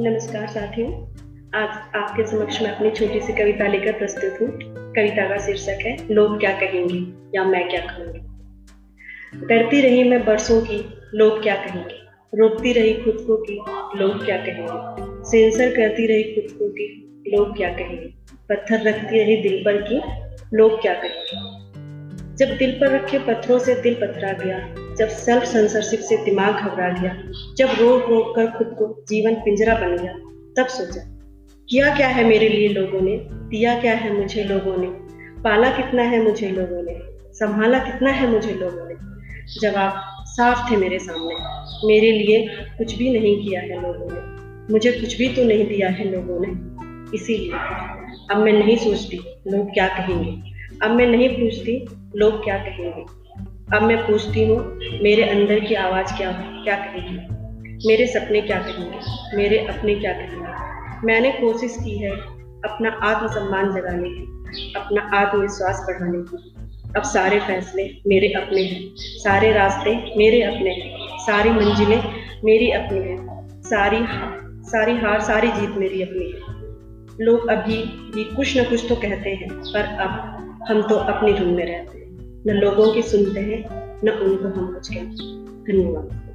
नमस्कार साथियों। आज आपके समक्ष मैं अपनी छोटी सी कविता लेकर प्रस्तुत हूँ। कविता का शीर्षक है, लोग क्या कहेंगे या मैं क्या कहूँगी? डरती रही मैं बरसों की, लोग क्या कहेंगे? रोकती रही खुद को की लोग क्या कहेंगे? सेंसर करती रही खुद को की लोग क्या कहेंगे? पत्थर रखती रही दिल पर की लोग क्या कहेंगे? जब दिल पर रखे पत्थरों से दिल पथरा गया जब सेल्फ सेंसरशिप से दिमाग घबरा गया, जब रोक रोक कर खुद को जीवन पिंजरा बन गया, तब सोचा, किया क्या है मेरे लिए लोगों ने? दिया क्या है मुझे लोगों ने? पाला कितना है मुझे लोगों ने? संभाला कितना है मुझे लोगों ने? जवाब, साफ़ थे मेरे सामने। मेरे लिए कुछ भी नहीं किया है लोगों ने। मुझे कुछ भी तो नहीं दिया है लोगों ने। इसीलिए, अब मैं नहीं सोचती लोग क्या कहेंगे। अब मैं नहीं पूछती लोग क्या कहेंगे। अब मैं पूछती हूँ, मेरे अंदर की आवाज़ क्या क्या कहेगी? मेरे सपने क्या कहेंगे? मेरे अपने क्या कहेंगे? मैंने कोशिश की है अपना आत्मसम्मान जगाने की, अपना आत्मविश्वास बढ़ाने की। अब सारे फैसले मेरे अपने हैं। सारे रास्ते मेरे अपने हैं। सारी मंजिलें मेरी अपनी हैं। सारी सारी हार, सारी जीत मेरी अपनी है। लोग अभी भी कुछ न कुछ तो कहते हैं, पर अब हम तो अपनी धुन में रहते हैं। न लोगों की सुनते हैं न उनको हम कुछ कहते धन्यवाद।